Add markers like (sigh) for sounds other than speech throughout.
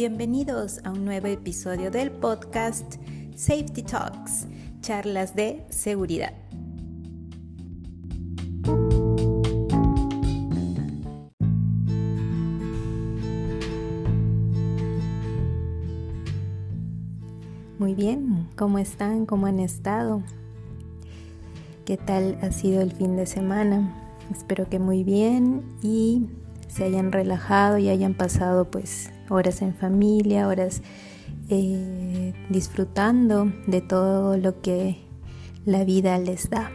Bienvenidos a un nuevo episodio del podcast Safety Talks, charlas de seguridad. Muy bien, ¿cómo están? ¿Cómo han estado? ¿Qué tal ha sido el fin de semana? Espero que muy bien y se hayan relajado y hayan pasado pues horas en familia, horas eh, disfrutando de todo lo que la vida les da.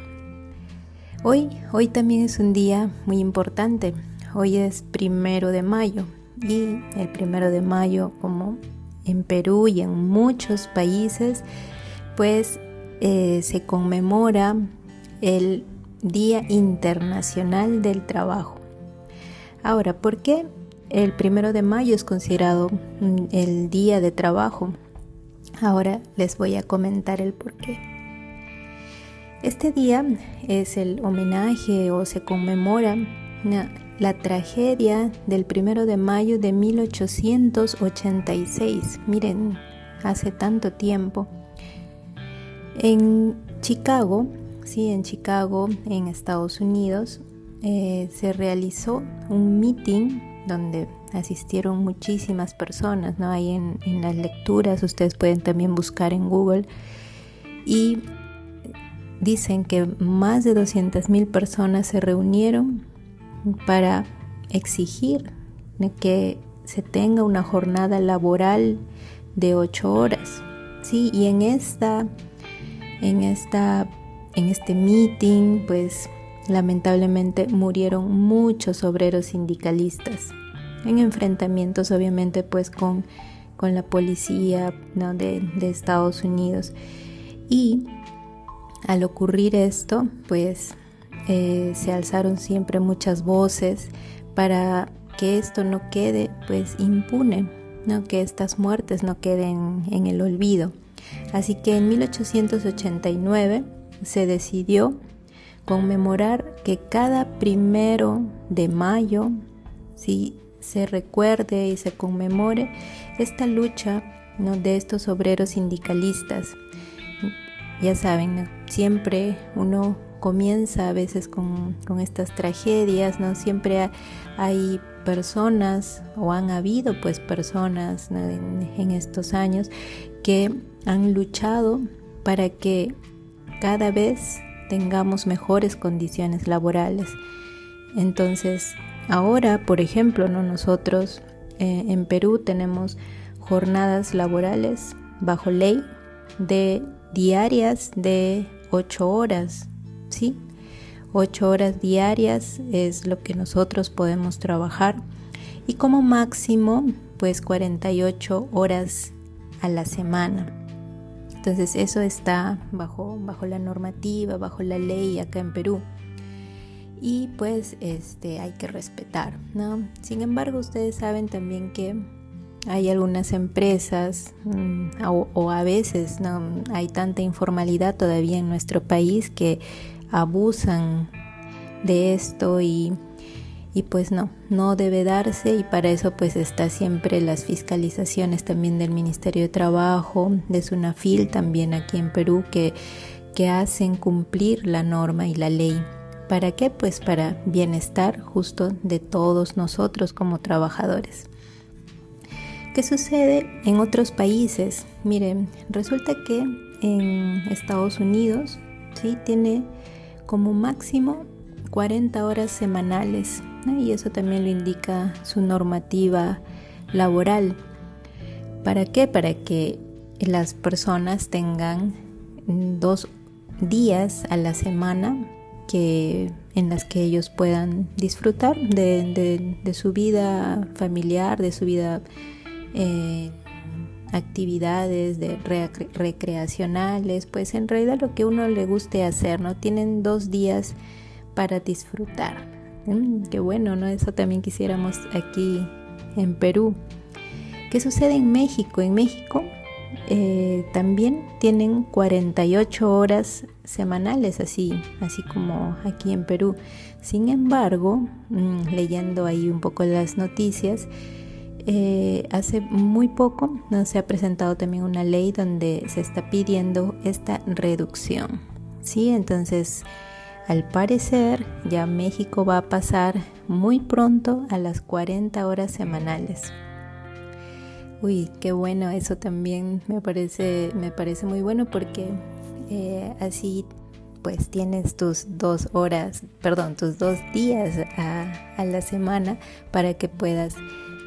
Hoy, hoy también es un día muy importante. Hoy es primero de mayo y el primero de mayo, como en Perú y en muchos países, pues eh, se conmemora el Día Internacional del Trabajo. Ahora, ¿por qué el primero de mayo es considerado mm, el día de trabajo. Ahora les voy a comentar el por qué. Este día es el homenaje o se conmemora la tragedia del primero de mayo de 1886. Miren, hace tanto tiempo. En Chicago, sí, en Chicago, en Estados Unidos, eh, se realizó un meeting donde asistieron muchísimas personas, ¿no? Ahí en, las lecturas ustedes pueden también buscar en Google y dicen que más de 200.000 personas se reunieron para exigir que se tenga una jornada laboral de 8 horas. Sí, y en esta en esta en este meeting pues Lamentablemente murieron muchos obreros sindicalistas en enfrentamientos obviamente pues con, con la policía de, Estados Unidos. Y al ocurrir esto pues eh, se alzaron siempre muchas voces para que esto no quede pues impune, ¿no? que estas muertes no queden en el olvido. Así que en 1889 se decidió conmemorar que cada primero de mayo si se recuerde y se conmemore esta lucha ¿no? de estos obreros sindicalistas. Ya saben, siempre uno comienza a veces con, estas tragedias, ¿no? Siempre hay personas o han habido pues personas en estos años que han luchado para que cada vez tengamos mejores condiciones laborales. Entonces, ahora, por ejemplo, ¿no? nosotros eh, en Perú tenemos jornadas laborales bajo ley de diarias de 8 horas, ¿sí? 8 horas diarias es lo que nosotros podemos trabajar y como máximo pues 48 horas a la semana. Entonces eso está bajo, bajo la normativa, bajo la ley acá en Perú. Y pues este, hay que respetar, ¿no? Sin embargo, ustedes saben también que hay algunas empresas mm, o, a veces ¿no? hay tanta informalidad todavía en nuestro país que abusan de esto y y pues no, no debe darse y para eso pues está siempre las fiscalizaciones también del Ministerio de Trabajo, de SUNAFIL también aquí en Perú que, que hacen cumplir la norma y la ley. ¿Para qué? Pues para bienestar justo de todos nosotros como trabajadores. ¿Qué sucede en otros países? Miren, resulta que en Estados Unidos ¿sí? tiene como máximo 40 horas semanales y eso también lo indica su normativa laboral. ¿Para qué? Para que las personas tengan dos días a la semana que, en las que ellos puedan disfrutar de, su vida familiar, de su vida eh, actividades de recreacionales, pues en realidad lo que uno le guste hacer, ¿no? Tienen dos días para disfrutar. Mm, qué bueno, ¿no? Eso también quisiéramos aquí en Perú. ¿Qué sucede en México? En México eh, también tienen 48 horas semanales, así, así como aquí en Perú. Sin embargo, mm, leyendo ahí un poco las noticias, eh, hace muy poco ¿no? se ha presentado también una ley donde se está pidiendo esta reducción. ¿sí? Entonces, al parecer, ya México va a pasar muy pronto a las 40 horas semanales. Uy, qué bueno, eso también me parece, me parece muy bueno porque eh, así pues tienes tus dos horas, perdón, tus dos días a, la semana para que puedas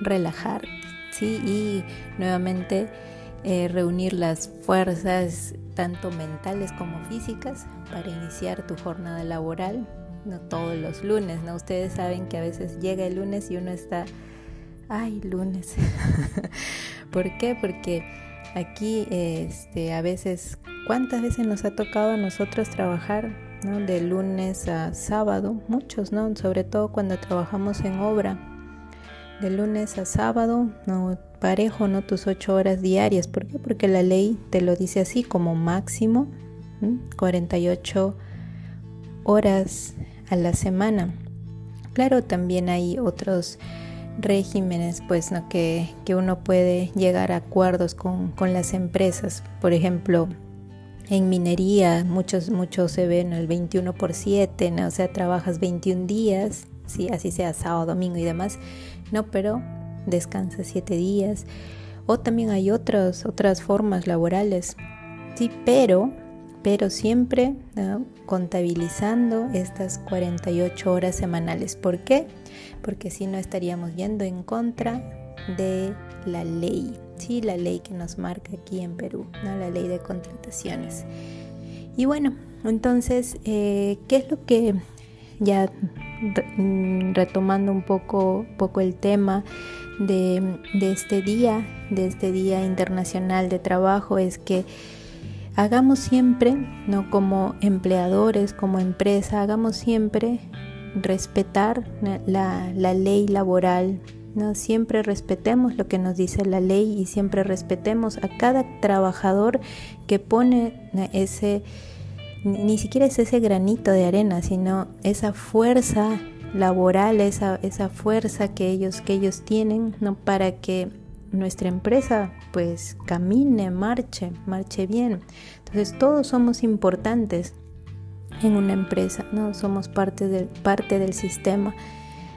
relajar, ¿sí? Y nuevamente eh, reunir las fuerzas tanto mentales como físicas para iniciar tu jornada laboral, no todos los lunes, ¿no? Ustedes saben que a veces llega el lunes y uno está, ay, lunes. (laughs) ¿Por qué? Porque aquí este, a veces ¿Cuántas veces nos ha tocado a nosotros trabajar ¿no? de lunes a sábado? Muchos, ¿no? Sobre todo cuando trabajamos en obra. De lunes a sábado, no parejo, ¿no? Tus ocho horas diarias. ¿Por qué? Porque la ley te lo dice así como máximo 48 horas a la semana. Claro, también hay otros regímenes pues no que, uno puede llegar a acuerdos con, las empresas por ejemplo en minería muchos, muchos se ven el 21 por 7, o sea, trabajas 21 días, sí, así sea sábado, domingo y demás, no, pero descansas 7 días. O también hay otras, otras formas laborales, sí, pero, pero siempre contabilizando estas 48 horas semanales. ¿Por qué? Porque si no estaríamos yendo en contra de la ley sí, la ley que nos marca aquí en Perú, ¿no? la ley de contrataciones. Y bueno, entonces, eh, ¿qué es lo que ya retomando un poco, poco el tema de, de, este día, de este Día Internacional de Trabajo, es que hagamos siempre, ¿no? como empleadores, como empresa, hagamos siempre respetar la, la ley laboral ¿no? Siempre respetemos lo que nos dice la ley y siempre respetemos a cada trabajador que pone ese, ni siquiera es ese granito de arena, sino esa fuerza laboral, esa, esa fuerza que ellos, que ellos tienen ¿no? para que nuestra empresa pues camine, marche, marche bien. Entonces todos somos importantes en una empresa, ¿no? Somos parte del, parte del sistema.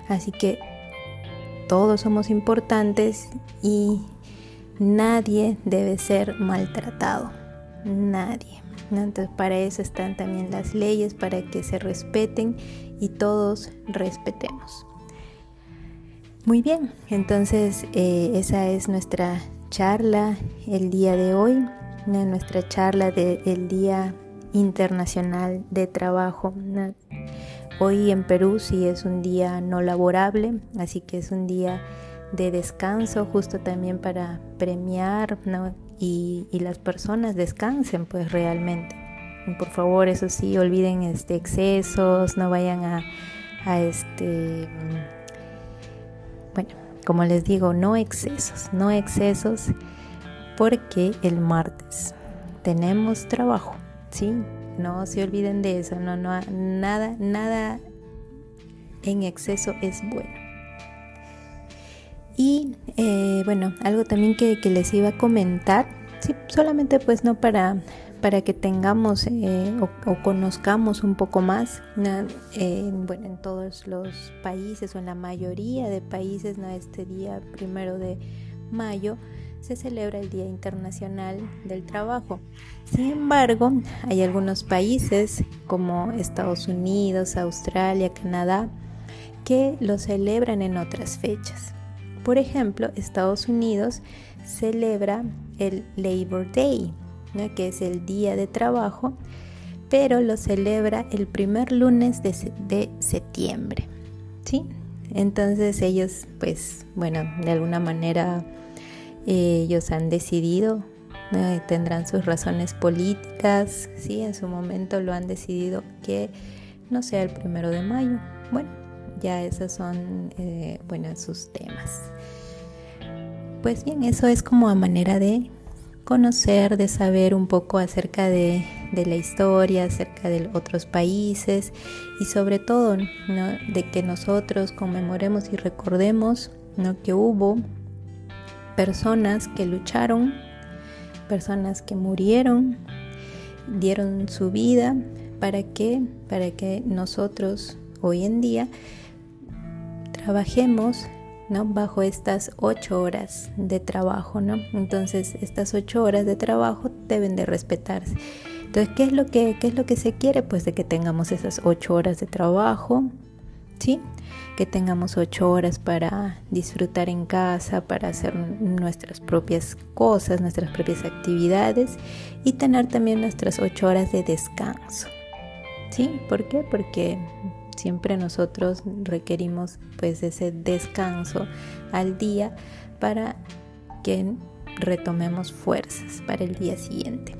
Así que todos somos importantes y nadie debe ser maltratado, nadie. Entonces para eso están también las leyes, para que se respeten y todos respetemos. Muy bien, entonces eh, esa es nuestra charla el día de hoy, nuestra charla del Día Internacional de Trabajo. Hoy en Perú sí es un día no laborable, así que es un día de descanso justo también para premiar y, las personas descansen pues realmente. por favor, eso sí, olviden este excesos, no vayan a, a este bueno, como les digo, no excesos, no excesos porque el martes tenemos trabajo, ¿sí? No se olviden de eso, no, no, nada, nada en exceso es bueno. Y eh, bueno, algo también que, les iba a comentar, sí, solamente pues no para, para que tengamos eh, o, conozcamos un poco más, bueno, en todos los países o en la mayoría de países, este día primero de mayo, se celebra el Día Internacional del Trabajo. Sin embargo, hay algunos países como Estados Unidos, Australia, Canadá, que lo celebran en otras fechas. Por ejemplo, Estados Unidos celebra el Labor Day, que es el Día de Trabajo, pero lo celebra el primer lunes de, septiembre. ¿sí? Entonces ellos, pues, bueno, de alguna manera ellos han decidido, tendrán sus razones políticas, sí, en su momento lo han decidido que no sea el primero de mayo. Bueno, ya esos son, eh, bueno, sus temas. Pues bien, eso es como a manera de conocer, de saber un poco acerca de, la historia, acerca de otros países y sobre todo de que nosotros conmemoremos y recordemos ¿no? que hubo personas que lucharon, personas que murieron, dieron su vida para que, para que nosotros hoy en día trabajemos ¿no? bajo estas ocho horas de trabajo. ¿no? Entonces estas ocho horas de trabajo deben de respetarse. Entonces, ¿qué es lo que, qué es lo que se quiere? Pues de que tengamos esas ocho horas de trabajo, ¿sí? Que tengamos ocho horas para disfrutar en casa, para hacer nuestras propias cosas, nuestras propias actividades y tener también nuestras ocho horas de descanso. ¿Sí? ¿Por qué? Porque siempre nosotros requerimos pues ese descanso al día para que retomemos fuerzas para el día siguiente.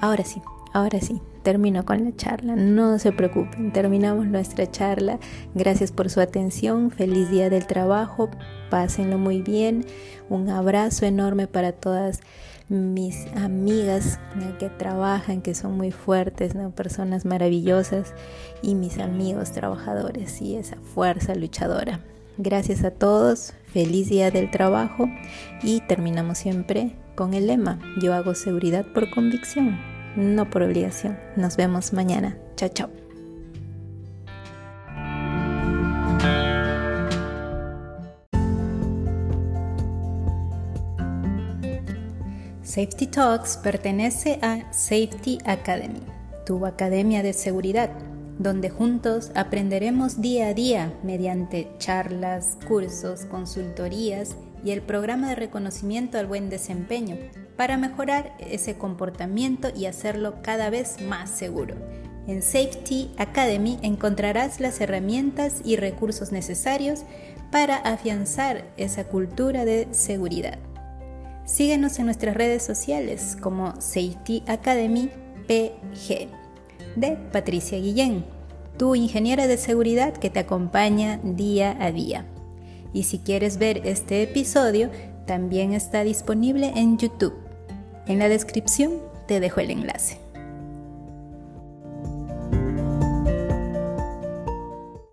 Ahora sí, ahora sí, termino con la charla. No se preocupen, terminamos nuestra charla. Gracias por su atención. Feliz día del trabajo. Pásenlo muy bien. Un abrazo enorme para todas mis amigas que trabajan, que son muy fuertes, personas maravillosas y mis amigos trabajadores y esa fuerza luchadora. Gracias a todos, feliz día del trabajo y terminamos siempre con el lema, yo hago seguridad por convicción, no por obligación. Nos vemos mañana. Chao, chao. Safety Talks pertenece a Safety Academy, tu academia de seguridad, donde juntos aprenderemos día a día mediante charlas, cursos, consultorías y el programa de reconocimiento al buen desempeño para mejorar ese comportamiento y hacerlo cada vez más seguro. En Safety Academy encontrarás las herramientas y recursos necesarios para afianzar esa cultura de seguridad. Síguenos en nuestras redes sociales como Safety Academy PG de Patricia Guillén, tu ingeniera de seguridad que te acompaña día a día. Y si quieres ver este episodio, también está disponible en YouTube. En la descripción te dejo el enlace.